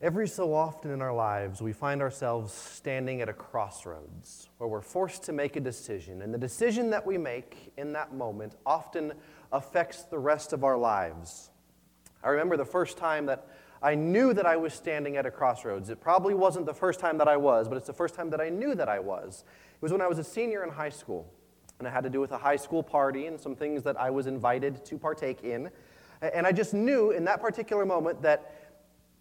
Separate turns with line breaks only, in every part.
Every so often in our lives, we find ourselves standing at a crossroads where we're forced to make a decision. And the decision that we make in that moment often affects the rest of our lives. I remember the first time that I knew that I was standing at a crossroads. It probably wasn't the first time that I was, but it's the first time that I knew that I was. It was when I was a senior in high school, and it had to do with a high school party and some things that I was invited to partake in. And I just knew in that particular moment that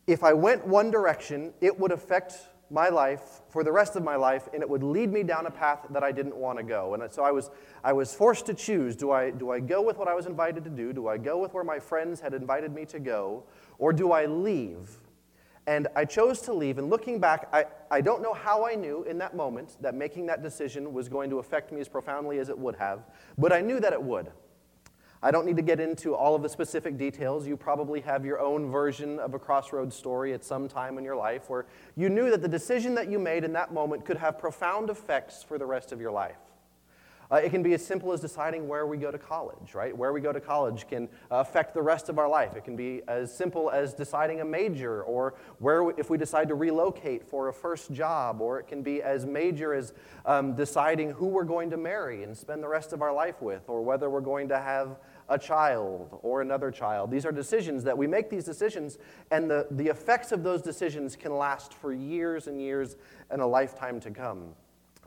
if I went one direction, it would affect my life for the rest of my life and it would lead me down a path that I didn't want to go. And so I was, I was forced to choose do I, do I go with what I was invited to do? Do I go with where my friends had invited me to go? Or do I leave? And I chose to leave. And looking back, I, I don't know how I knew in that moment that making that decision was going to affect me as profoundly as it would have, but I knew that it would. I don't need to get into all of the specific details. You probably have your own version of a crossroads story at some time in your life where you knew that the decision that you made in that moment could have profound effects for the rest of your life. Uh, it can be as simple as deciding where we go to college, right? Where we go to college can uh, affect the rest of our life. It can be as simple as deciding a major, or where we, if we decide to relocate for a first job, or it can be as major as um, deciding who we're going to marry and spend the rest of our life with, or whether we're going to have a child or another child. These are decisions that we make these decisions, and the, the effects of those decisions can last for years and years and a lifetime to come.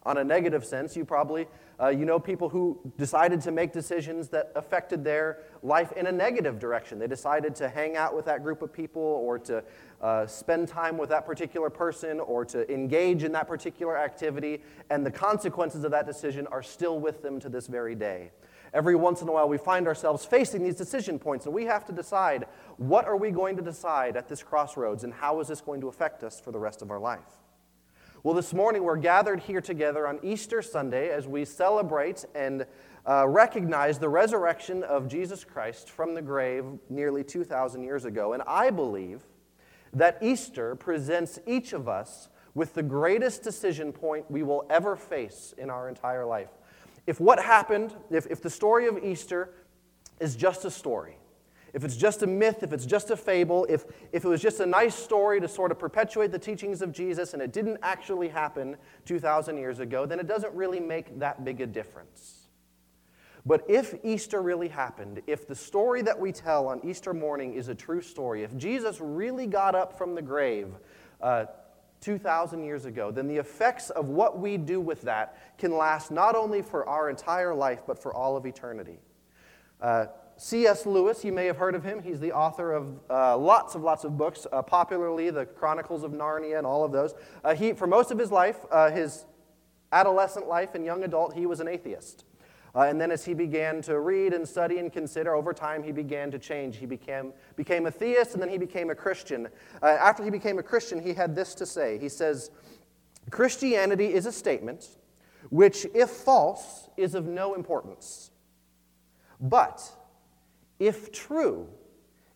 On a negative sense, you probably uh, you know people who decided to make decisions that affected their life in a negative direction. They decided to hang out with that group of people or to uh, spend time with that particular person or to engage in that particular activity, and the consequences of that decision are still with them to this very day. Every once in a while, we find ourselves facing these decision points, and we have to decide what are we going to decide at this crossroads, and how is this going to affect us for the rest of our life. Well, this morning we're gathered here together on Easter Sunday as we celebrate and uh, recognize the resurrection of Jesus Christ from the grave nearly 2,000 years ago. And I believe that Easter presents each of us with the greatest decision point we will ever face in our entire life. If what happened, if, if the story of Easter is just a story, if it's just a myth, if it's just a fable, if, if it was just a nice story to sort of perpetuate the teachings of Jesus and it didn't actually happen 2,000 years ago, then it doesn't really make that big a difference. But if Easter really happened, if the story that we tell on Easter morning is a true story, if Jesus really got up from the grave uh, 2,000 years ago, then the effects of what we do with that can last not only for our entire life, but for all of eternity. Uh, C.S. Lewis, you may have heard of him. He's the author of uh, lots of lots of books, uh, popularly the Chronicles of Narnia and all of those. Uh, he, for most of his life, uh, his adolescent life and young adult, he was an atheist. Uh, and then as he began to read and study and consider, over time he began to change. He became, became a theist and then he became a Christian. Uh, after he became a Christian, he had this to say. He says, Christianity is a statement which, if false, is of no importance. But if true,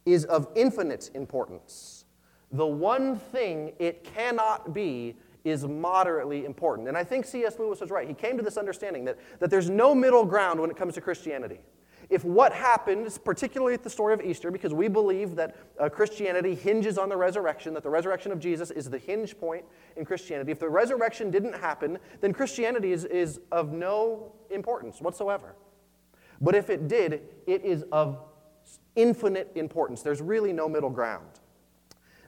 is of infinite importance. The one thing it cannot be is moderately important. And I think C.S. Lewis was right. He came to this understanding that, that there's no middle ground when it comes to Christianity. If what happens, particularly at the story of Easter, because we believe that uh, Christianity hinges on the resurrection, that the resurrection of Jesus is the hinge point in Christianity, if the resurrection didn't happen, then Christianity is, is of no importance whatsoever. But if it did, it is of infinite importance. There's really no middle ground.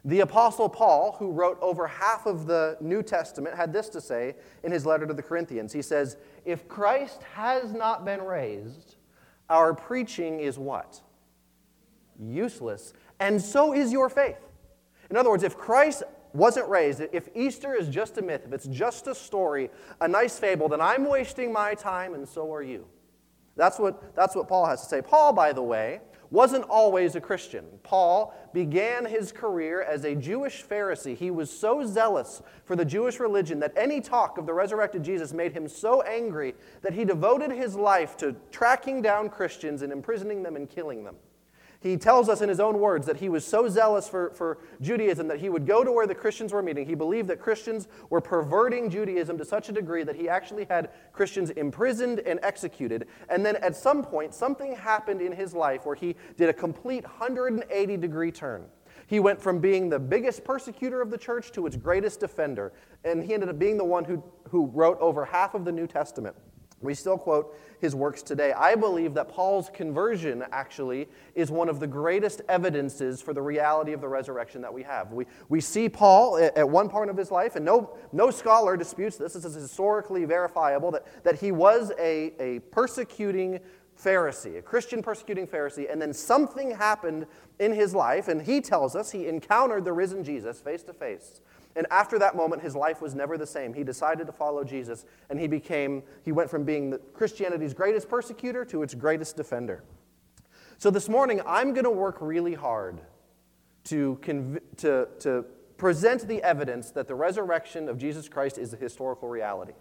The Apostle Paul, who wrote over half of the New Testament, had this to say in his letter to the Corinthians. He says, If Christ has not been raised, our preaching is what? Useless. And so is your faith. In other words, if Christ wasn't raised, if Easter is just a myth, if it's just a story, a nice fable, then I'm wasting my time and so are you. That's what, that's what Paul has to say. Paul, by the way, wasn't always a Christian. Paul began his career as a Jewish Pharisee. He was so zealous for the Jewish religion that any talk of the resurrected Jesus made him so angry that he devoted his life to tracking down Christians and imprisoning them and killing them. He tells us in his own words that he was so zealous for, for Judaism that he would go to where the Christians were meeting. He believed that Christians were perverting Judaism to such a degree that he actually had Christians imprisoned and executed. And then at some point, something happened in his life where he did a complete 180 degree turn. He went from being the biggest persecutor of the church to its greatest defender. And he ended up being the one who, who wrote over half of the New Testament. We still quote his works today. I believe that Paul's conversion actually is one of the greatest evidences for the reality of the resurrection that we have. We, we see Paul at, at one part of his life, and no, no scholar disputes this, this is historically verifiable, that, that he was a, a persecuting Pharisee, a Christian persecuting Pharisee, and then something happened in his life, and he tells us he encountered the risen Jesus face to face. And after that moment, his life was never the same. He decided to follow Jesus, and he became, he went from being Christianity's greatest persecutor to its greatest defender. So this morning, I'm going to work really hard to, conv- to, to present the evidence that the resurrection of Jesus Christ is a historical reality.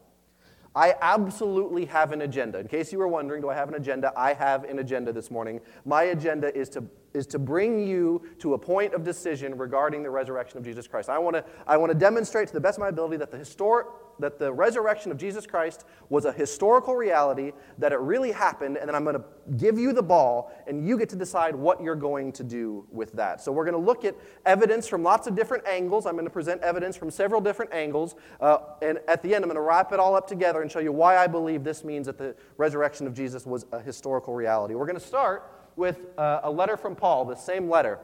I absolutely have an agenda. In case you were wondering, do I have an agenda? I have an agenda this morning. My agenda is to is to bring you to a point of decision regarding the resurrection of Jesus Christ. I want to, I want to demonstrate to the best of my ability that the, histor- that the resurrection of Jesus Christ was a historical reality, that it really happened, and then I'm going to give you the ball, and you get to decide what you're going to do with that. So we're going to look at evidence from lots of different angles. I'm going to present evidence from several different angles, uh, and at the end, I'm going to wrap it all up together and show you why I believe this means that the resurrection of Jesus was a historical reality. We're going to start with uh, a letter from Paul, the same letter.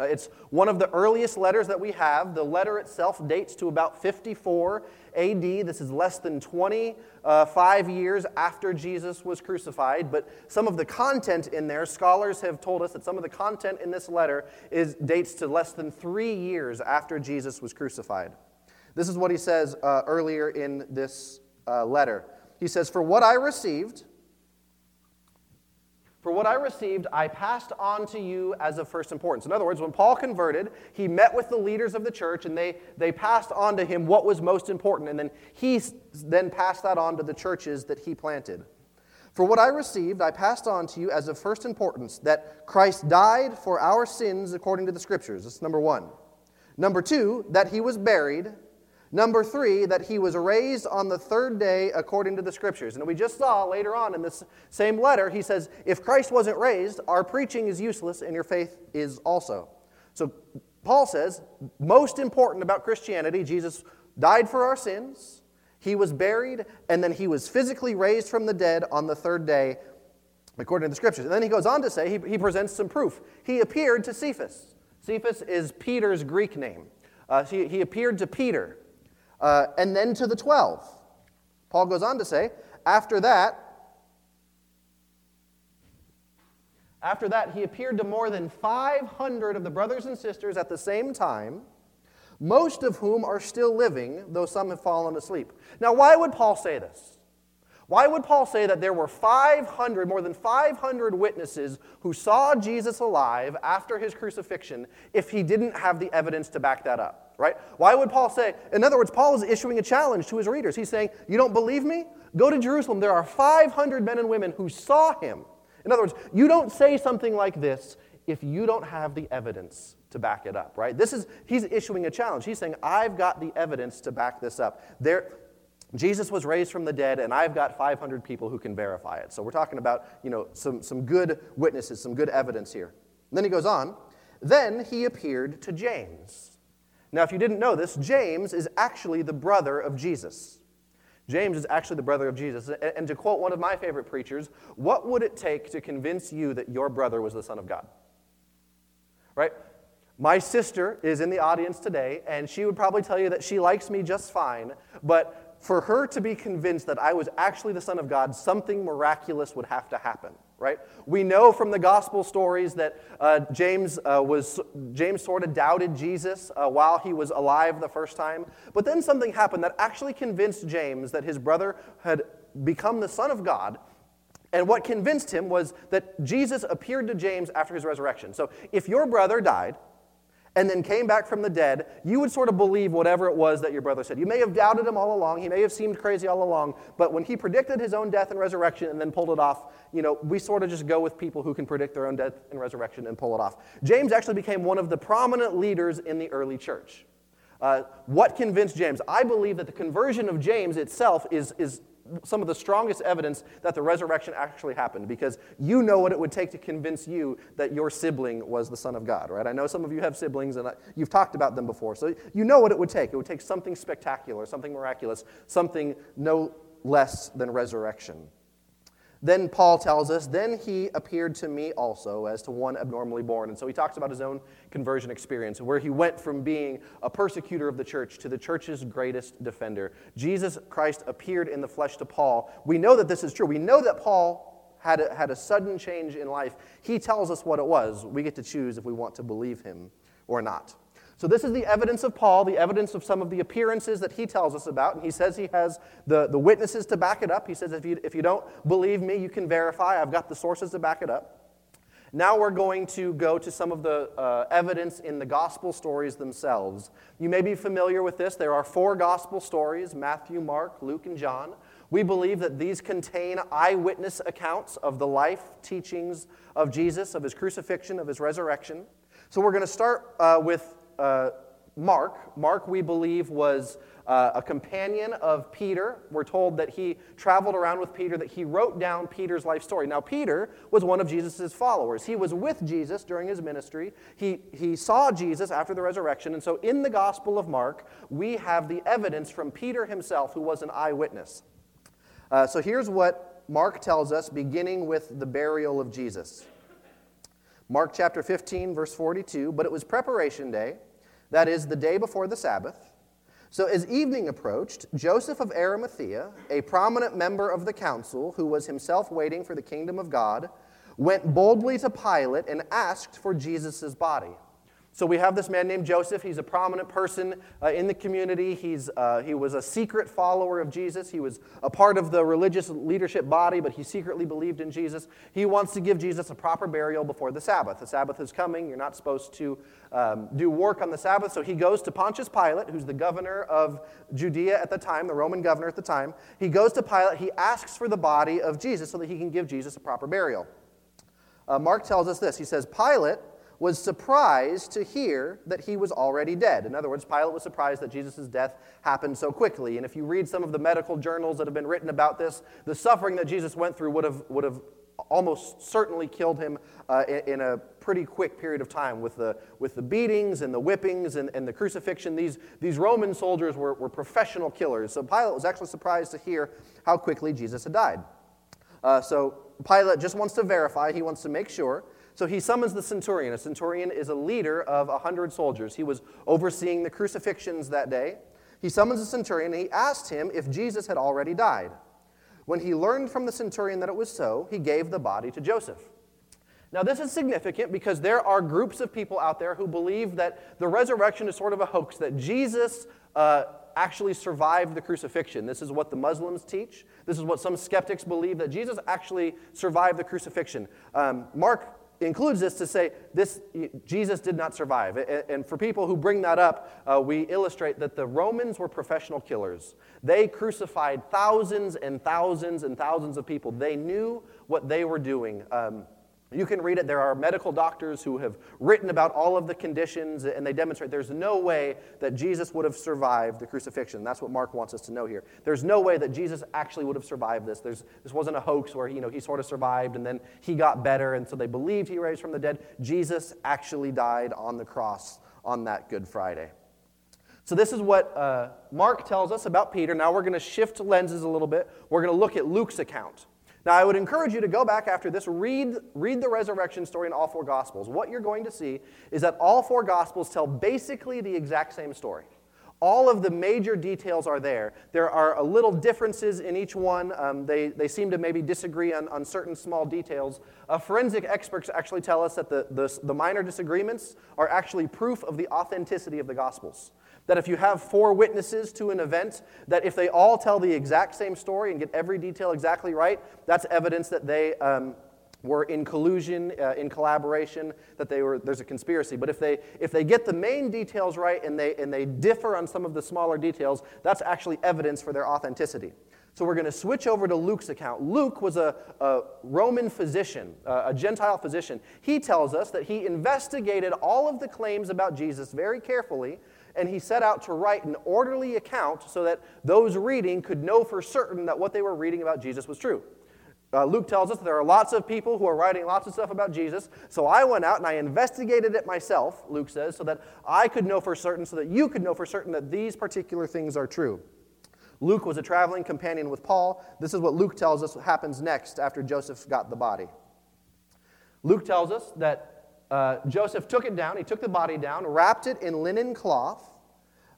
Uh, it's one of the earliest letters that we have. The letter itself dates to about 54 AD. This is less than 25 uh, years after Jesus was crucified. But some of the content in there, scholars have told us that some of the content in this letter is, dates to less than three years after Jesus was crucified. This is what he says uh, earlier in this uh, letter. He says, For what I received, for what I received, I passed on to you as of first importance. In other words, when Paul converted, he met with the leaders of the church and they, they passed on to him what was most important. And then he then passed that on to the churches that he planted. For what I received, I passed on to you as of first importance that Christ died for our sins according to the Scriptures. That's number one. Number two, that he was buried Number three, that he was raised on the third day according to the scriptures. And we just saw later on in this same letter, he says, if Christ wasn't raised, our preaching is useless and your faith is also. So Paul says, most important about Christianity, Jesus died for our sins, he was buried, and then he was physically raised from the dead on the third day according to the scriptures. And then he goes on to say, he, he presents some proof. He appeared to Cephas. Cephas is Peter's Greek name. Uh, he, he appeared to Peter uh, and then to the 12. Paul goes on to say, after that, after that, he appeared to more than 500 of the brothers and sisters at the same time, most of whom are still living, though some have fallen asleep. Now, why would Paul say this? Why would Paul say that there were 500, more than 500 witnesses who saw Jesus alive after his crucifixion if he didn't have the evidence to back that up? right? Why would Paul say, in other words, Paul is issuing a challenge to his readers. He's saying, You don't believe me? Go to Jerusalem. There are 500 men and women who saw him. In other words, you don't say something like this if you don't have the evidence to back it up, right? This is, he's issuing a challenge. He's saying, I've got the evidence to back this up. There, Jesus was raised from the dead, and I've got 500 people who can verify it. So we're talking about, you know, some, some good witnesses, some good evidence here. And then he goes on. Then he appeared to James now, if you didn't know this, James is actually the brother of Jesus. James is actually the brother of Jesus. And to quote one of my favorite preachers, what would it take to convince you that your brother was the Son of God? Right? My sister is in the audience today, and she would probably tell you that she likes me just fine, but for her to be convinced that I was actually the Son of God, something miraculous would have to happen right? We know from the gospel stories that uh, James uh, was James sort of doubted Jesus uh, while he was alive the first time, but then something happened that actually convinced James that his brother had become the Son of God. And what convinced him was that Jesus appeared to James after his resurrection. So if your brother died, and then came back from the dead, you would sort of believe whatever it was that your brother said. You may have doubted him all along. He may have seemed crazy all along. But when he predicted his own death and resurrection and then pulled it off, you know, we sort of just go with people who can predict their own death and resurrection and pull it off. James actually became one of the prominent leaders in the early church. Uh, what convinced James? I believe that the conversion of James itself is, is some of the strongest evidence that the resurrection actually happened because you know what it would take to convince you that your sibling was the Son of God, right? I know some of you have siblings and you've talked about them before, so you know what it would take. It would take something spectacular, something miraculous, something no less than resurrection. Then Paul tells us, then he appeared to me also as to one abnormally born. And so he talks about his own conversion experience, where he went from being a persecutor of the church to the church's greatest defender. Jesus Christ appeared in the flesh to Paul. We know that this is true. We know that Paul had a, had a sudden change in life. He tells us what it was. We get to choose if we want to believe him or not. So, this is the evidence of Paul, the evidence of some of the appearances that he tells us about. And he says he has the, the witnesses to back it up. He says, if you, if you don't believe me, you can verify. I've got the sources to back it up. Now we're going to go to some of the uh, evidence in the gospel stories themselves. You may be familiar with this. There are four gospel stories Matthew, Mark, Luke, and John. We believe that these contain eyewitness accounts of the life, teachings of Jesus, of his crucifixion, of his resurrection. So we're going to start uh, with uh, Mark. Mark, we believe, was uh, a companion of Peter. We're told that he traveled around with Peter, that he wrote down Peter's life story. Now, Peter was one of Jesus' followers. He was with Jesus during his ministry. He, he saw Jesus after the resurrection. And so, in the Gospel of Mark, we have the evidence from Peter himself, who was an eyewitness. Uh, so, here's what Mark tells us, beginning with the burial of Jesus. Mark chapter 15, verse 42. But it was preparation day, that is, the day before the Sabbath. So as evening approached, Joseph of Arimathea, a prominent member of the council, who was himself waiting for the kingdom of God, went boldly to Pilate and asked for Jesus' body. So we have this man named Joseph. He's a prominent person uh, in the community. He's, uh, he was a secret follower of Jesus. He was a part of the religious leadership body, but he secretly believed in Jesus. He wants to give Jesus a proper burial before the Sabbath. The Sabbath is coming. You're not supposed to um, do work on the Sabbath. So he goes to Pontius Pilate, who's the governor of Judea at the time, the Roman governor at the time. He goes to Pilate. He asks for the body of Jesus so that he can give Jesus a proper burial. Uh, Mark tells us this. He says, Pilate was surprised to hear that he was already dead. In other words, Pilate was surprised that Jesus' death happened so quickly. And if you read some of the medical journals that have been written about this, the suffering that Jesus went through would have, would have almost certainly killed him uh, in, in, a pretty quick period of time with the, with the beatings and the whippings and, and the crucifixion. These, these Roman soldiers were, were professional killers. So Pilate was actually surprised to hear how quickly Jesus had died. Uh, so Pilate just wants to verify, he wants to make sure so he summons the centurion. A centurion is a leader of a hundred soldiers. He was overseeing the crucifixions that day. He summons the centurion and he asked him if Jesus had already died. When he learned from the centurion that it was so, he gave the body to Joseph. Now, this is significant because there are groups of people out there who believe that the resurrection is sort of a hoax, that Jesus uh, actually survived the crucifixion. This is what the Muslims teach. This is what some skeptics believe that Jesus actually survived the crucifixion. Um, Mark includes this to say this jesus did not survive. And for people who bring that up uh, we illustrate that the romans were professional killers. They crucified thousands and thousands and thousands of people. They knew what they were doing. Um, you can read it. There are medical doctors who have written about all of the conditions, and they demonstrate there's no way that Jesus would have survived the crucifixion. That's what Mark wants us to know here. There's no way that Jesus actually would have survived this. There's, this wasn't a hoax where you know, he sort of survived and then he got better, and so they believed he raised from the dead. Jesus actually died on the cross on that Good Friday. So, this is what uh, Mark tells us about Peter. Now, we're going to shift lenses a little bit. We're going to look at Luke's account. Now, I would encourage you to go back after this, read, read the resurrection story in all four Gospels. What you're going to see is that all four Gospels tell basically the exact same story. All of the major details are there. There are a little differences in each one. Um, they, they seem to maybe disagree on, on certain small details. Uh, forensic experts actually tell us that the, the, the minor disagreements are actually proof of the authenticity of the Gospels. That if you have four witnesses to an event, that if they all tell the exact same story and get every detail exactly right, that's evidence that they um, were in collusion, uh, in collaboration, that they were, there's a conspiracy. But if they, if they get the main details right and they, and they differ on some of the smaller details, that's actually evidence for their authenticity. So we're going to switch over to Luke's account. Luke was a, a Roman physician, a Gentile physician. He tells us that he investigated all of the claims about Jesus very carefully, and he set out to write an orderly account so that those reading could know for certain that what they were reading about Jesus was true. Uh, Luke tells us there are lots of people who are writing lots of stuff about Jesus. So I went out and I investigated it myself, Luke says, so that I could know for certain, so that you could know for certain that these particular things are true. Luke was a traveling companion with Paul. This is what Luke tells us happens next after Joseph got the body. Luke tells us that uh, Joseph took it down, he took the body down, wrapped it in linen cloth,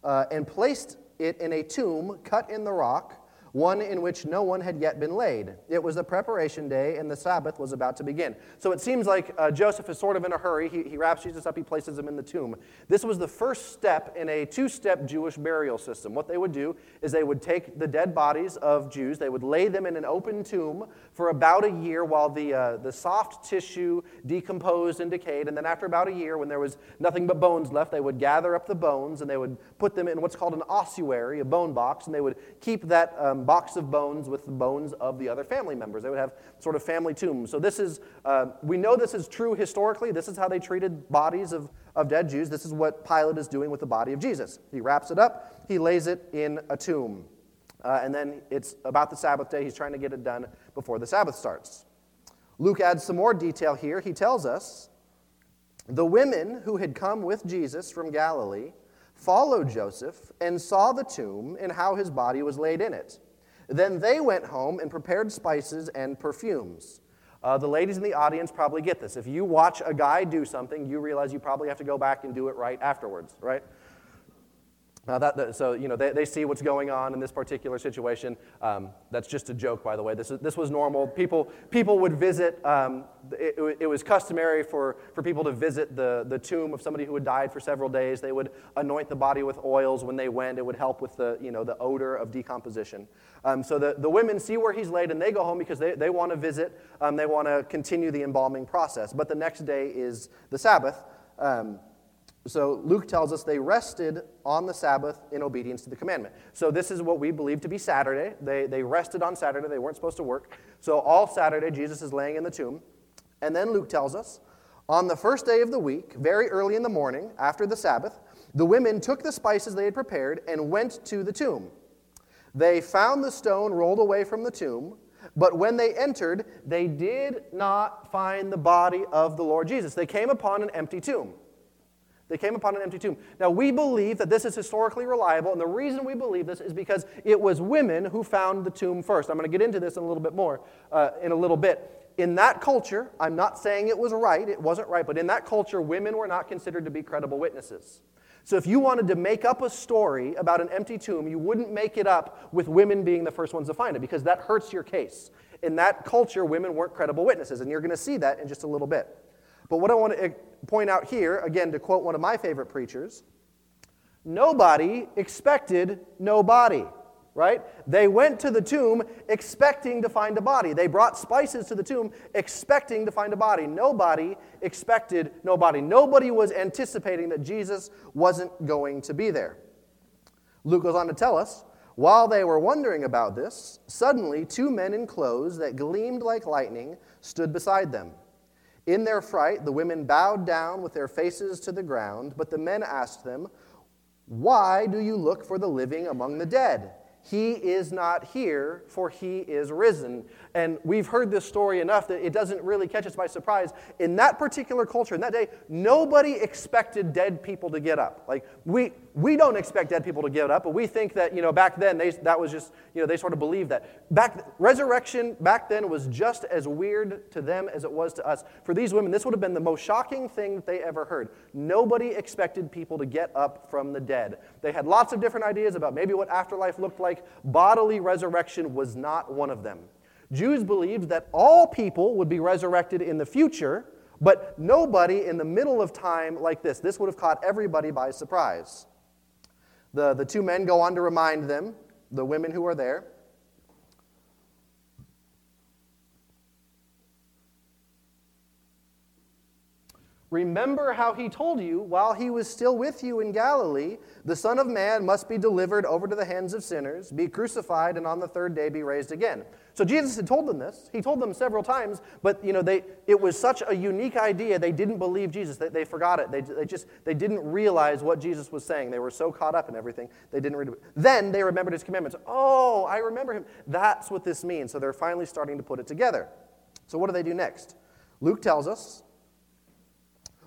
uh, and placed it in a tomb cut in the rock one in which no one had yet been laid. It was the preparation day, and the Sabbath was about to begin. So it seems like uh, Joseph is sort of in a hurry. He, he wraps Jesus up, he places him in the tomb. This was the first step in a two step Jewish burial system. What they would do is they would take the dead bodies of Jews, they would lay them in an open tomb for about a year while the, uh, the soft tissue decomposed and decayed. And then after about a year, when there was nothing but bones left, they would gather up the bones and they would put them in what's called an ossuary, a bone box, and they would keep that um, box of bones with the bones of the other family members. They would have sort of family tombs. So this is, uh, we know this is true historically. This is how they treated bodies of, of dead Jews. This is what Pilate is doing with the body of Jesus. He wraps it up, he lays it in a tomb. Uh, and then it's about the Sabbath day. He's trying to get it done before the Sabbath starts. Luke adds some more detail here. He tells us the women who had come with Jesus from Galilee followed Joseph and saw the tomb and how his body was laid in it. Then they went home and prepared spices and perfumes. Uh, the ladies in the audience probably get this. If you watch a guy do something, you realize you probably have to go back and do it right afterwards, right? Uh, that, so, you know, they, they see what's going on in this particular situation. Um, that's just a joke, by the way. This, is, this was normal. People, people would visit, um, it, it, was customary for, for people to visit the, the tomb of somebody who had died for several days. They would anoint the body with oils when they went. It would help with the, you know, the odor of decomposition. Um, so the, the women see where he's laid and they go home because they, they want to visit. Um, they want to continue the embalming process. But the next day is the Sabbath. So Luke tells us they rested on the Sabbath in obedience to the commandment. So this is what we believe to be Saturday. They, they rested on Saturday. They weren't supposed to work. So all Saturday, Jesus is laying in the tomb. And then Luke tells us on the first day of the week, very early in the morning, after the Sabbath, the women took the spices they had prepared and went to the tomb. They found the stone rolled away from the tomb, but when they entered, they did not find the body of the Lord Jesus. They came upon an empty tomb. They came upon an empty tomb. Now, we believe that this is historically reliable, and the reason we believe this is because it was women who found the tomb first. I'm going to get into this in a little bit more uh, in a little bit. In that culture, I'm not saying it was right, it wasn't right, but in that culture, women were not considered to be credible witnesses. So, if you wanted to make up a story about an empty tomb, you wouldn't make it up with women being the first ones to find it because that hurts your case. In that culture, women weren't credible witnesses, and you're going to see that in just a little bit. But what I want to eh, point out here, again, to quote one of my favorite preachers, nobody expected nobody, right? They went to the tomb expecting to find a body. They brought spices to the tomb expecting to find a body. Nobody expected nobody. Nobody was anticipating that Jesus wasn't going to be there. Luke goes on to tell us while they were wondering about this, suddenly two men in clothes that gleamed like lightning stood beside them. In their fright, the women bowed down with their faces to the ground, but the men asked them, Why do you look for the living among the dead? He is not here, for he is risen. And we've heard this story enough that it doesn't really catch us by surprise. In that particular culture, in that day, nobody expected dead people to get up. Like, we, we don't expect dead people to get up, but we think that, you know, back then, they, that was just, you know, they sort of believed that. Back, resurrection back then was just as weird to them as it was to us. For these women, this would have been the most shocking thing that they ever heard. Nobody expected people to get up from the dead. They had lots of different ideas about maybe what afterlife looked like. Bodily resurrection was not one of them. Jews believed that all people would be resurrected in the future, but nobody in the middle of time like this. This would have caught everybody by surprise. The, the two men go on to remind them, the women who are there, Remember how he told you while he was still with you in Galilee, the Son of Man must be delivered over to the hands of sinners, be crucified, and on the third day be raised again. So Jesus had told them this. He told them several times, but you know, they, it was such a unique idea, they didn't believe Jesus. They, they forgot it. They, they just they didn't realize what Jesus was saying. They were so caught up in everything, they didn't read it. Then they remembered his commandments. Oh, I remember him. That's what this means. So they're finally starting to put it together. So what do they do next? Luke tells us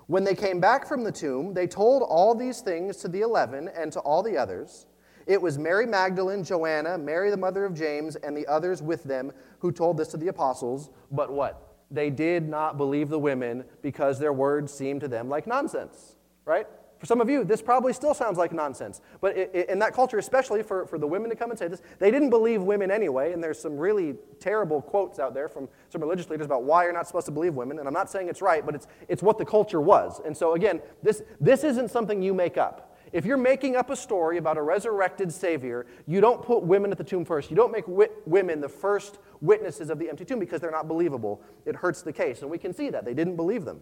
when they came back from the tomb, they told all these things to the eleven and to all the others. It was Mary Magdalene, Joanna, Mary the mother of James, and the others with them who told this to the apostles. But what? They did not believe the women because their words seemed to them like nonsense, right? For some of you, this probably still sounds like nonsense. But in that culture, especially for, for the women to come and say this, they didn't believe women anyway. And there's some really terrible quotes out there from some religious leaders about why you're not supposed to believe women. And I'm not saying it's right, but it's, it's what the culture was. And so, again, this, this isn't something you make up. If you're making up a story about a resurrected Savior, you don't put women at the tomb first. You don't make women the first witnesses of the empty tomb because they're not believable. It hurts the case. And we can see that. They didn't believe them.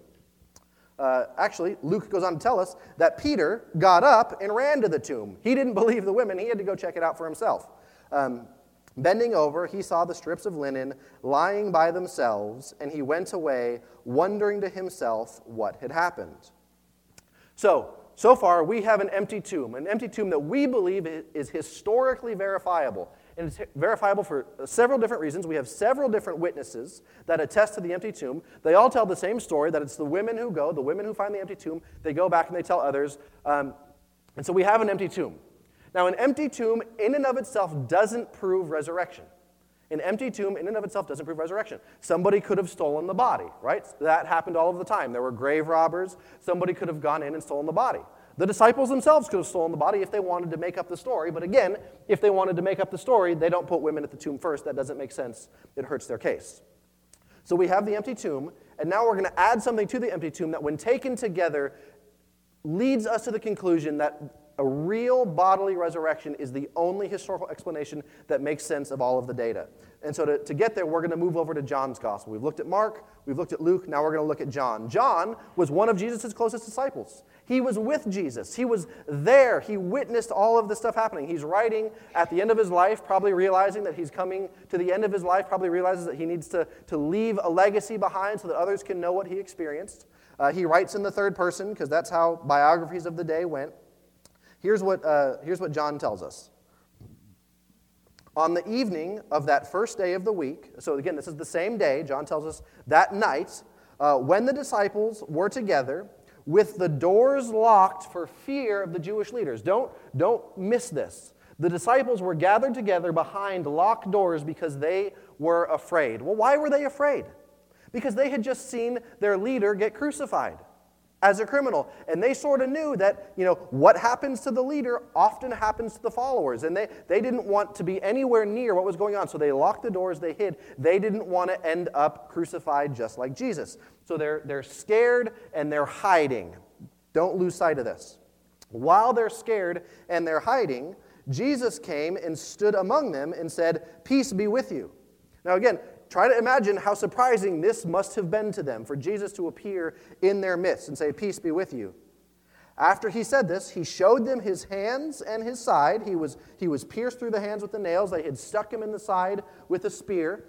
Uh, actually, Luke goes on to tell us that Peter got up and ran to the tomb. He didn't believe the women, he had to go check it out for himself. Um, bending over, he saw the strips of linen lying by themselves, and he went away, wondering to himself what had happened. So, so far, we have an empty tomb, an empty tomb that we believe is historically verifiable. And it's verifiable for several different reasons. We have several different witnesses that attest to the empty tomb. They all tell the same story that it's the women who go, the women who find the empty tomb. They go back and they tell others. Um, and so we have an empty tomb. Now, an empty tomb in and of itself doesn't prove resurrection. An empty tomb in and of itself doesn't prove resurrection. Somebody could have stolen the body, right? That happened all of the time. There were grave robbers. Somebody could have gone in and stolen the body. The disciples themselves could have stolen the body if they wanted to make up the story. But again, if they wanted to make up the story, they don't put women at the tomb first. That doesn't make sense. It hurts their case. So we have the empty tomb, and now we're going to add something to the empty tomb that, when taken together, leads us to the conclusion that a real bodily resurrection is the only historical explanation that makes sense of all of the data. And so to, to get there, we're going to move over to John's gospel. We've looked at Mark, we've looked at Luke, now we're going to look at John. John was one of Jesus' closest disciples. He was with Jesus, he was there, he witnessed all of this stuff happening. He's writing at the end of his life, probably realizing that he's coming to the end of his life, probably realizes that he needs to, to leave a legacy behind so that others can know what he experienced. Uh, he writes in the third person because that's how biographies of the day went. Here's what, uh, here's what John tells us. On the evening of that first day of the week, so again, this is the same day, John tells us that night, uh, when the disciples were together, with the doors locked for fear of the Jewish leaders. Don't, don't miss this. The disciples were gathered together behind locked doors because they were afraid. Well, why were they afraid? Because they had just seen their leader get crucified as a criminal. And they sort of knew that, you know, what happens to the leader often happens to the followers. And they, they didn't want to be anywhere near what was going on. So they locked the doors, they hid. They didn't want to end up crucified just like Jesus. So they're, they're scared and they're hiding. Don't lose sight of this. While they're scared and they're hiding, Jesus came and stood among them and said, Peace be with you. Now, again, Try to imagine how surprising this must have been to them for Jesus to appear in their midst and say, Peace be with you. After he said this, he showed them his hands and his side. He was, he was pierced through the hands with the nails. They had stuck him in the side with a spear.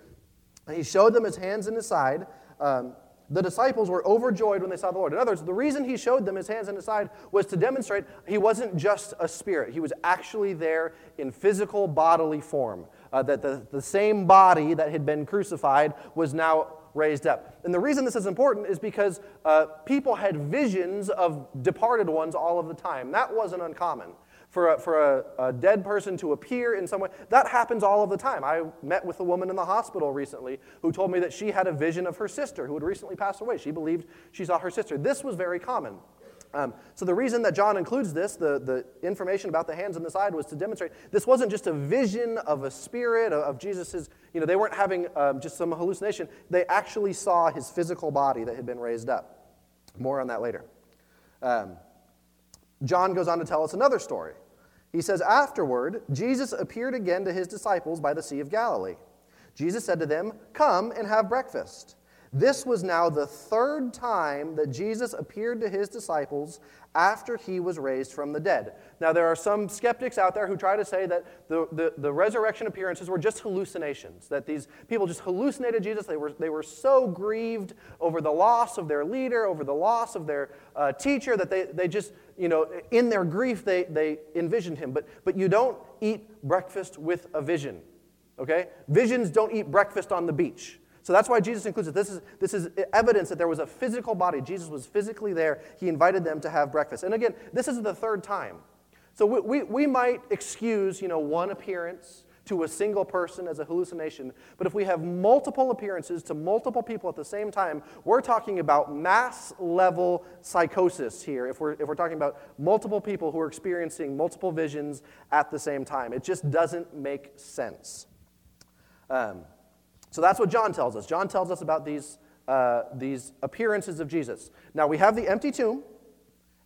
And he showed them his hands and his side. Um, the disciples were overjoyed when they saw the Lord. In other words, the reason he showed them his hands and his side was to demonstrate he wasn't just a spirit, he was actually there in physical bodily form uh, that the, the same body that had been crucified was now raised up. And the reason this is important is because uh, people had visions of departed ones all of the time. That wasn't uncommon. For, a, for a, a, dead person to appear in some way, that happens all of the time. I met with a woman in the hospital recently who told me that she had a vision of her sister who had recently passed away. She believed she saw her sister. This was very common. Um, so the reason that John includes this, the, the information about the hands and the side, was to demonstrate this wasn't just a vision of a spirit of, of Jesus's. You know, they weren't having um, just some hallucination. They actually saw his physical body that had been raised up. More on that later. Um, John goes on to tell us another story. He says, Afterward, Jesus appeared again to his disciples by the Sea of Galilee. Jesus said to them, Come and have breakfast. This was now the third time that Jesus appeared to his disciples after he was raised from the dead. Now, there are some skeptics out there who try to say that the, the, the, resurrection appearances were just hallucinations, that these people just hallucinated Jesus. They were, they were so grieved over the loss of their leader, over the loss of their uh, teacher, that they, they just, you know, in their grief, they, they envisioned him. But, but you don't eat breakfast with a vision, okay? Visions don't eat breakfast on the beach. So that's why Jesus includes it. This is, this is evidence that there was a physical body. Jesus was physically there. He invited them to have breakfast. And again, this is the third time. So we, we, we might excuse, you know, one appearance to a single person as a hallucination. But if we have multiple appearances to multiple people at the same time, we're talking about mass level psychosis here. If we're, if we're talking about multiple people who are experiencing multiple visions at the same time, it just doesn't make sense. Um, so that's what John tells us. John tells us about these, uh, these appearances of Jesus. Now we have the empty tomb,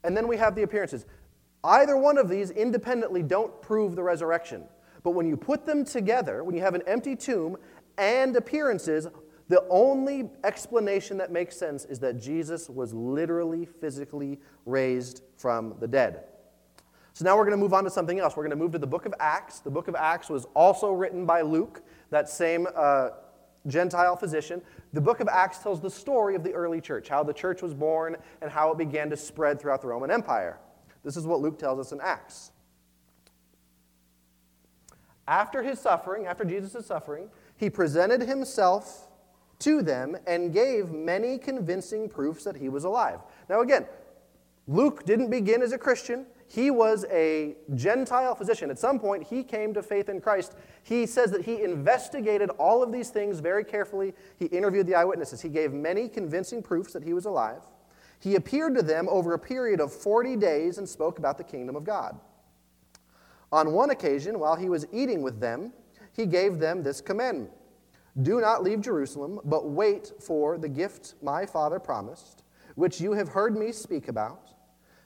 and then we have the appearances. Either one of these independently don't prove the resurrection. But when you put them together, when you have an empty tomb and appearances, the only explanation that makes sense is that Jesus was literally, physically raised from the dead. So now we're going to move on to something else. We're going to move to the book of Acts. The book of Acts was also written by Luke, that same uh, Gentile physician. The book of Acts tells the story of the early church, how the church was born and how it began to spread throughout the Roman Empire. This is what Luke tells us in Acts. After his suffering, after Jesus' suffering, he presented himself to them and gave many convincing proofs that he was alive. Now, again, Luke didn't begin as a Christian. He was a Gentile physician. At some point, he came to faith in Christ. He says that he investigated all of these things very carefully. He interviewed the eyewitnesses. He gave many convincing proofs that he was alive. He appeared to them over a period of 40 days and spoke about the kingdom of God. On one occasion, while he was eating with them, he gave them this commandment Do not leave Jerusalem, but wait for the gift my father promised, which you have heard me speak about.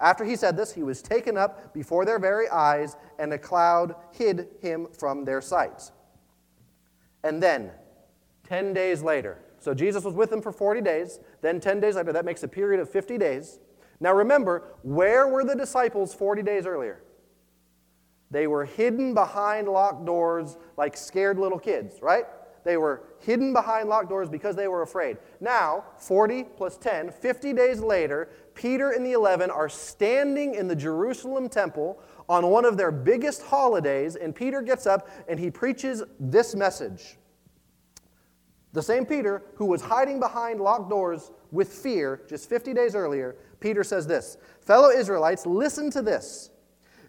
After he said this, he was taken up before their very eyes, and a cloud hid him from their sight. And then, 10 days later, so Jesus was with them for 40 days, then 10 days later, that makes a period of 50 days. Now remember, where were the disciples 40 days earlier? They were hidden behind locked doors like scared little kids, right? They were hidden behind locked doors because they were afraid. Now, 40 plus 10, 50 days later, Peter and the 11 are standing in the Jerusalem temple on one of their biggest holidays, and Peter gets up and he preaches this message. The same Peter who was hiding behind locked doors with fear just 50 days earlier, Peter says this Fellow Israelites, listen to this.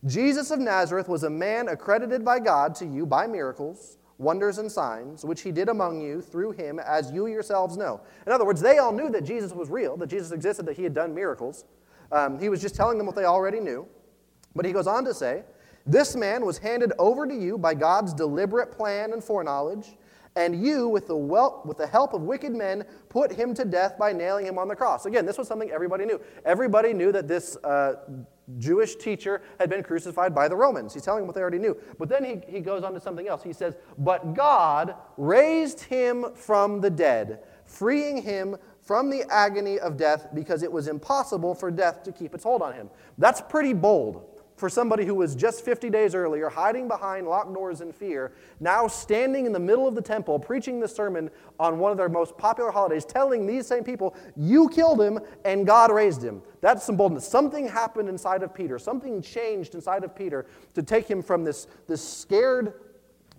Jesus of Nazareth was a man accredited by God to you by miracles wonders and signs, which he did among you through him, as you yourselves know. In other words, they all knew that Jesus was real, that Jesus existed, that he had done miracles. Um, he was just telling them what they already knew. But he goes on to say, This man was handed over to you by God's deliberate plan and foreknowledge, and you, with the, wel- with the help of wicked men, put him to death by nailing him on the cross. Again, this was something everybody knew. Everybody knew that this. Uh, Jewish teacher had been crucified by the Romans. He's telling them what they already knew. But then he, he goes on to something else. He says, But God raised him from the dead, freeing him from the agony of death because it was impossible for death to keep its hold on him. That's pretty bold for somebody who was just 50 days earlier hiding behind locked doors in fear, now standing in the middle of the temple preaching the sermon on one of their most popular holidays, telling these same people, You killed him and God raised him. That's some boldness. Something happened inside of Peter, something changed inside of Peter to take him from this, this scared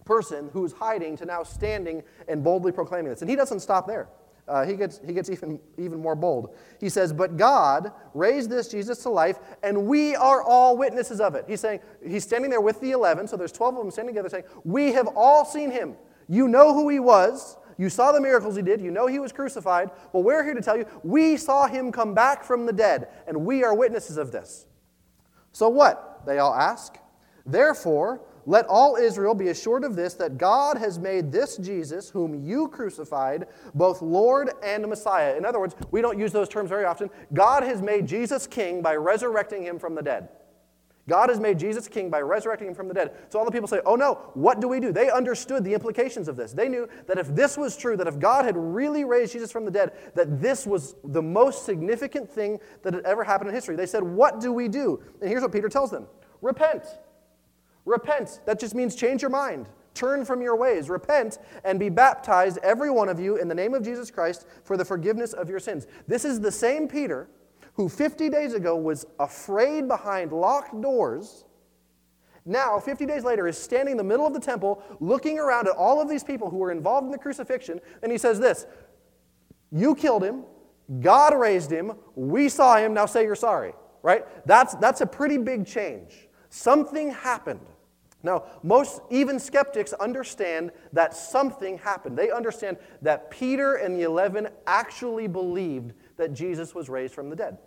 person who's hiding to now standing and boldly proclaiming this. And he doesn't stop there. Uh, he gets, he gets even, even more bold. He says, But God raised this Jesus to life, and we are all witnesses of it. He's saying, He's standing there with the 11, so there's 12 of them standing together saying, We have all seen him. You know who he was. You saw the miracles he did. You know he was crucified. Well, we're here to tell you we saw him come back from the dead, and we are witnesses of this. So what? They all ask. Therefore, let all Israel be assured of this that God has made this Jesus, whom you crucified, both Lord and Messiah. In other words, we don't use those terms very often. God has made Jesus king by resurrecting him from the dead. God has made Jesus king by resurrecting him from the dead. So all the people say, Oh no, what do we do? They understood the implications of this. They knew that if this was true, that if God had really raised Jesus from the dead, that this was the most significant thing that had ever happened in history. They said, What do we do? And here's what Peter tells them Repent. Repent. That just means change your mind. Turn from your ways, repent, and be baptized, every one of you, in the name of Jesus Christ for the forgiveness of your sins. This is the same Peter who 50 days ago was afraid behind locked doors, now, 50 days later, is standing in the middle of the temple looking around at all of these people who were involved in the crucifixion, and he says this You killed him, God raised him, we saw him, now say you're sorry. Right? That's, that's a pretty big change. Something happened. Now, most even skeptics understand that something happened. They understand that Peter and the 11 actually believed that Jesus was raised from the dead.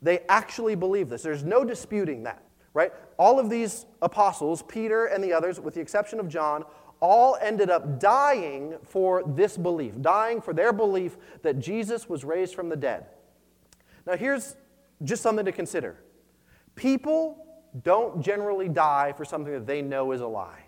They actually believe this. There's no disputing that, right? All of these apostles, Peter and the others, with the exception of John, all ended up dying for this belief, dying for their belief that Jesus was raised from the dead. Now, here's just something to consider people don't generally die for something that they know is a lie.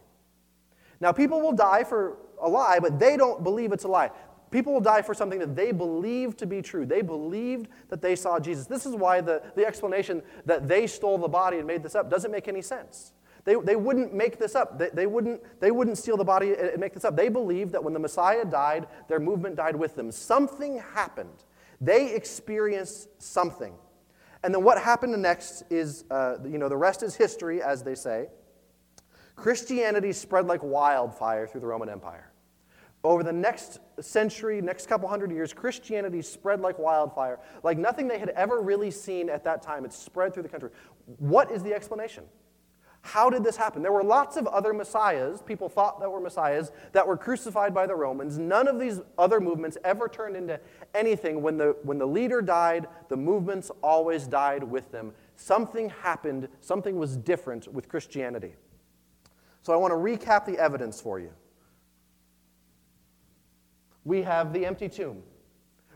Now, people will die for a lie, but they don't believe it's a lie. People will die for something that they believe to be true. They believed that they saw Jesus. This is why the, the explanation that they stole the body and made this up doesn't make any sense. They, they wouldn't make this up. They, they, wouldn't, they wouldn't steal the body and make this up. They believed that when the Messiah died, their movement died with them. Something happened. They experienced something. And then what happened next is, uh, you know, the rest is history, as they say. Christianity spread like wildfire through the Roman Empire. Over the next century, next couple hundred years, Christianity spread like wildfire, like nothing they had ever really seen at that time. It spread through the country. What is the explanation? How did this happen? There were lots of other messiahs, people thought that were messiahs, that were crucified by the Romans. None of these other movements ever turned into anything. When the, when the leader died, the movements always died with them. Something happened, something was different with Christianity. So I want to recap the evidence for you we have the empty tomb.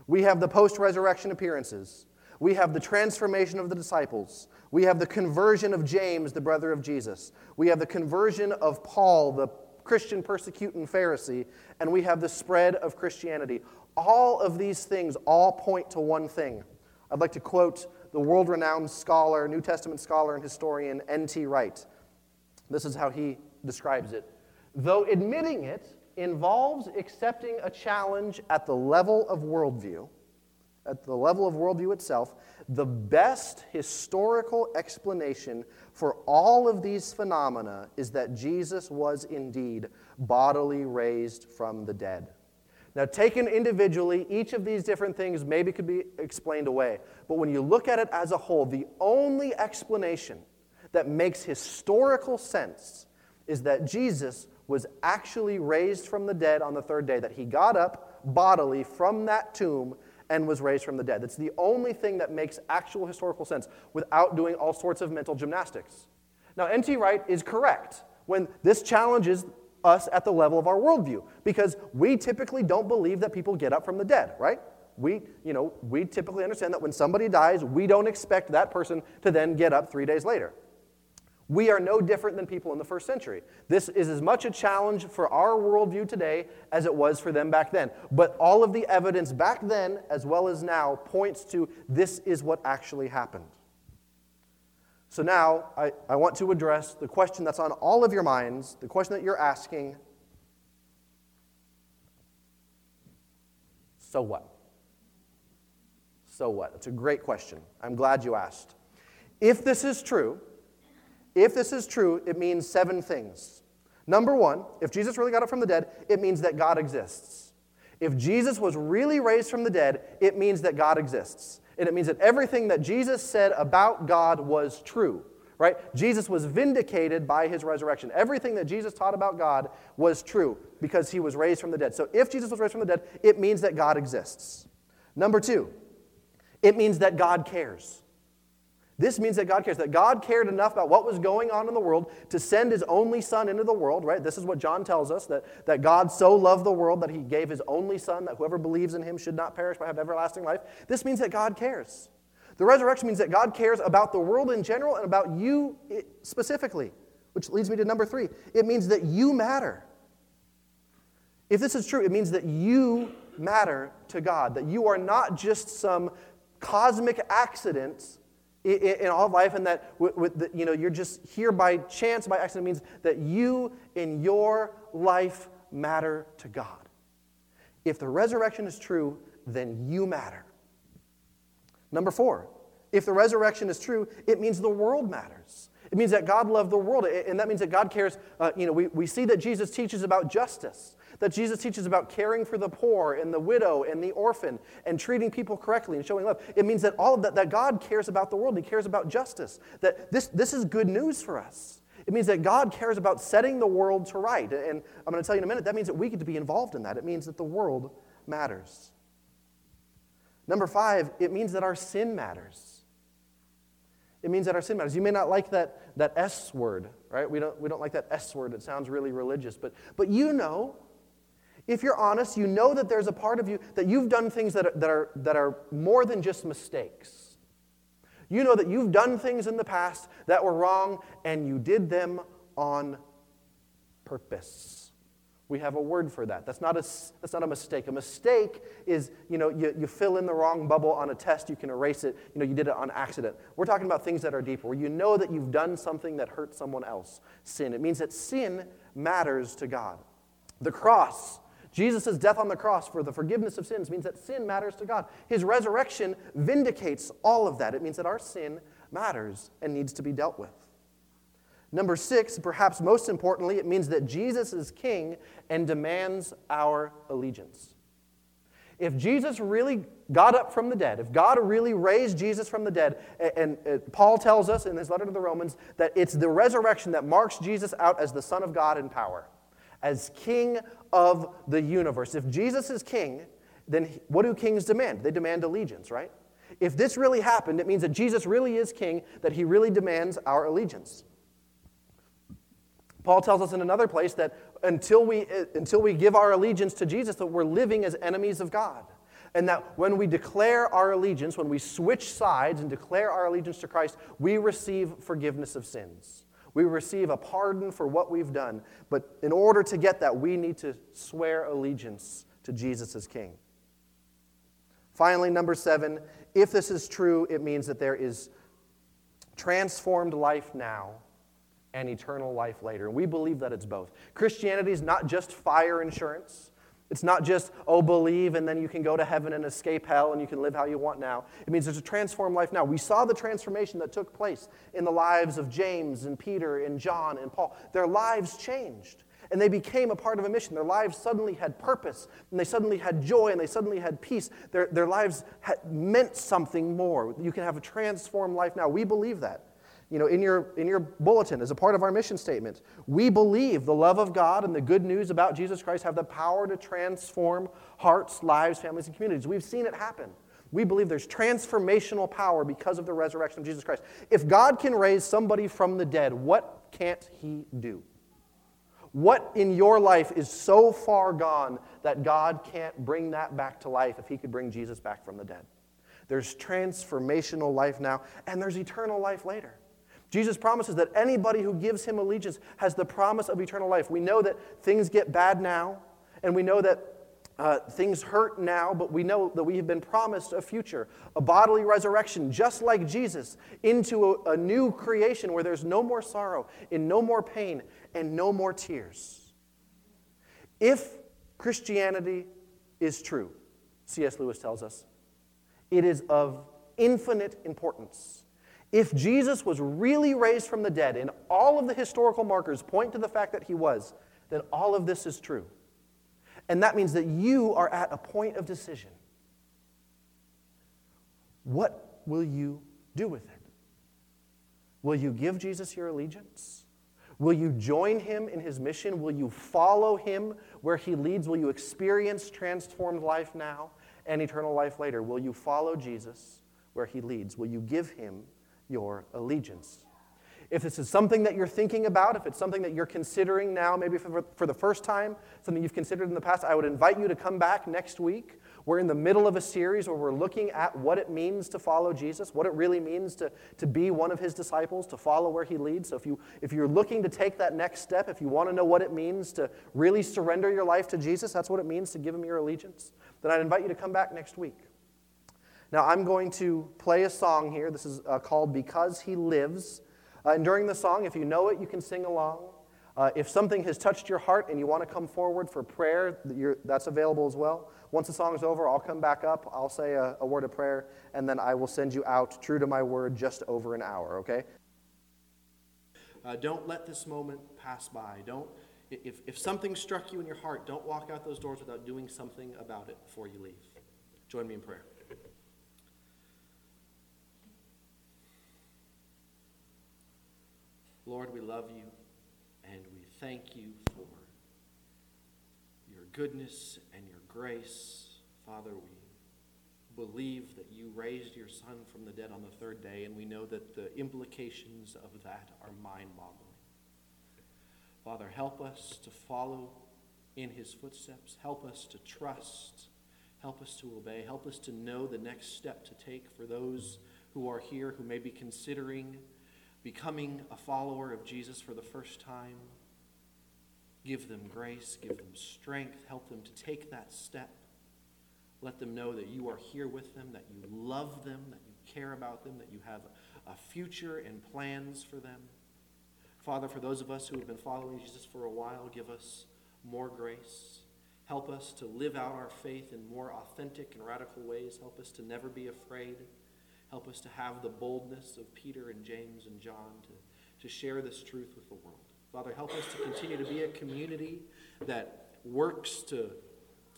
We have the post resurrection appearances. We have the transformation of the disciples. We have the conversion of James, the brother of Jesus. We have the conversion of Paul, the Christian persecuting Pharisee. And we have the spread of Christianity. All of these things all point to one thing. I'd like to quote the world renowned scholar, New Testament scholar, and historian N.T. Wright. This is how he describes it. Though admitting it, involves accepting a challenge at the level of worldview, at the level of worldview itself, the best historical explanation for all of these phenomena is that Jesus was indeed bodily raised from the dead. Now, taken individually, each of these different things maybe could be explained away. But when you look at it as a whole, the only explanation that makes historical sense is that Jesus was actually raised from the dead on the third day, that he got up bodily from that tomb and was raised from the dead. That's the only thing that makes actual historical sense without doing all sorts of mental gymnastics. Now, N.T. Wright is correct when this challenges us at the level of our worldview because we typically don't believe that people get up from the dead, right? We, you know, we typically understand that when somebody dies, we don't expect that person to then get up three days later. We are no different than people in the first century. This is as much a challenge for our worldview today as it was for them back then. But all of the evidence back then, as well as now, points to this is what actually happened. So now I, I want to address the question that's on all of your minds, the question that you're asking So what? So what? It's a great question. I'm glad you asked. If this is true, if this is true, it means seven things. Number one, if Jesus really got up from the dead, it means that God exists. If Jesus was really raised from the dead, it means that God exists. And it means that everything that Jesus said about God was true. right? Jesus was vindicated by his resurrection. Everything that Jesus taught about God was true because he was raised from the dead. So if Jesus was raised from the dead, it means that God exists. Number two, it means that God cares. This means that God cares, that God cared enough about what was going on in the world to send his only son into the world, right? This is what John tells us that, that God so loved the world that he gave his only son, that whoever believes in him should not perish but have everlasting life. This means that God cares. The resurrection means that God cares about the world in general and about you specifically, which leads me to number three. It means that you matter. If this is true, it means that you matter to God, that you are not just some cosmic accident in all of life, and that with the, you know, you're just here by chance, by accident, means that you in your life matter to God. If the resurrection is true, then you matter. Number four, if the resurrection is true, it means the world matters. It means that God loved the world, and that means that God cares. Uh, you know, we, we see that Jesus teaches about justice that Jesus teaches about caring for the poor and the widow and the orphan and treating people correctly and showing love. It means that all of that, that God cares about the world. He cares about justice. That this, this is good news for us. It means that God cares about setting the world to right. And I'm going to tell you in a minute, that means that we get to be involved in that. It means that the world matters. Number five, it means that our sin matters. It means that our sin matters. You may not like that, that S word, right? We don't, we don't like that S word. It sounds really religious. But, but you know if you're honest, you know that there's a part of you that you've done things that are, that are, that are more than just mistakes. You know that you've done things in the past that were wrong and you did them on purpose. We have a word for that. That's not a, that's not a mistake. A mistake is, you know, you, you fill in the wrong bubble on a test, you can erase it, you know, you did it on accident. We're talking about things that are deeper, where you know that you've done something that hurt someone else. Sin. It means that sin matters to God. The cross Jesus' death on the cross for the forgiveness of sins means that sin matters to God. His resurrection vindicates all of that. It means that our sin matters and needs to be dealt with. Number six, perhaps most importantly, it means that Jesus is king and demands our allegiance. If Jesus really got up from the dead, if God really raised Jesus from the dead, and, uh, Paul tells us in his letter to the Romans that it's the resurrection that marks Jesus out as the Son of God in power as king of the universe. If Jesus is king, then what do kings demand? They demand allegiance, right? If this really happened, it means that Jesus really is king, that he really demands our allegiance. Paul tells us in another place that until we, uh, until we give our allegiance to Jesus, that we're living as enemies of God. And that when we declare our allegiance, when we switch sides and declare our allegiance to Christ, we receive forgiveness of sins. We receive a pardon for what we've done. But in order to get that, we need to swear allegiance to Jesus as King. Finally, number seven, if this is true, it means that there is transformed life now and eternal life later. And we believe that it's both. Christianity is not just fire insurance. It's not just, oh, believe and then you can go to heaven and escape hell and you can live how you want now. It means there's a transformed life now. We saw the transformation that took place in the lives of James and Peter and John and Paul. Their lives changed and they became a part of a mission. Their lives suddenly had purpose and they suddenly had joy and they suddenly had peace. Their, their lives meant something more. You can have a transformed life now. We believe that you know, in your, in your bulletin as a part of our mission statement. We believe the love of God and the good news about Jesus Christ have the power to transform hearts, lives, families, and communities. We've seen it happen. We believe there's transformational power because of the resurrection of Jesus Christ. If God can raise somebody from the dead, what can't He do? What in your life is so far gone that God can't bring that back to life if He could bring Jesus back from the dead? There's transformational life now, and there's eternal life later. Jesus promises that anybody who gives him allegiance has the promise of eternal life. We know that things get bad now, and we know that uh, things hurt now, but we know that we have been promised a future, a bodily resurrection, just like Jesus, into a, a new creation where there's no more sorrow, and no more pain, and no more tears. If Christianity is true, C.S. Lewis tells us, it is of infinite importance if Jesus was really raised from the dead, and all of the historical markers point to the fact that he was, then all of this is true. And that means that you are at a point of decision. What will you do with it? Will you give Jesus your allegiance? Will you join him in his mission? Will you follow him where he leads? Will you experience transformed life now and eternal life later? Will you follow Jesus where he leads? Will you give him your allegiance? If this is something that you're thinking about, if it's something that you're considering now, maybe for, for the first time, something you've considered in the past, I would invite you to come back next week. We're in the middle of a series where we're looking at what it means to follow Jesus, what it really means to, to be one of his disciples, to follow where he leads. So if, you, if you're looking to take that next step, if you want to know what it means to really surrender your life to Jesus, that's what it means to give him your allegiance, then I'd invite you to come back next week. Now, I'm going to play a song here. This is uh, called Because He Lives. Uh, and during the song, if you know it, you can sing along. Uh, if something has touched your heart and you want to come forward for prayer, that's available as well. Once the song is over, I'll come back up, I'll say a, a word of prayer, and then I will send you out, true to my word, just over an hour, okay? Uh, don't let this moment pass by. Don't, if, if something struck you in your heart, don't walk out those doors without doing something about it before you leave. Join me in prayer. Lord, we love you and we thank you for your goodness and your grace. Father, we believe that you raised your son from the dead on the third day, and we know that the implications of that are mind boggling. Father, help us to follow in his footsteps. Help us to trust. Help us to obey. Help us to know the next step to take for those who are here who may be considering becoming a follower of Jesus for the first time. Give them grace, give them strength, help them to take that step. Let them know that you are here with them, that you love them, that you care about them, that you have a future and plans for them. Father, for those of us who have been following Jesus for a while, give us more grace. Help us to live out our faith in more authentic and radical ways. Help us to never be afraid Help us to have the boldness of Peter and James and John to, to share this truth with the world. Father, help us to continue to be a community that works to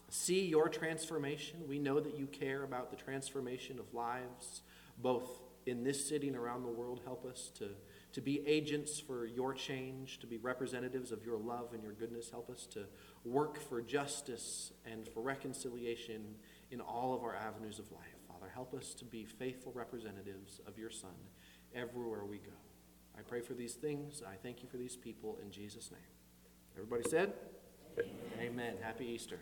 see your transformation. We know that you care about the transformation of lives, both in this city and around the world. Help us to, to be agents for your change, to be representatives of your love and your goodness. Help us to work for justice and for reconciliation in all of our avenues of life. Father, help us to be faithful representatives of your Son everywhere we go. I pray for these things. I thank you for these people in Jesus' name. Everybody said? Amen. Amen. Happy Easter.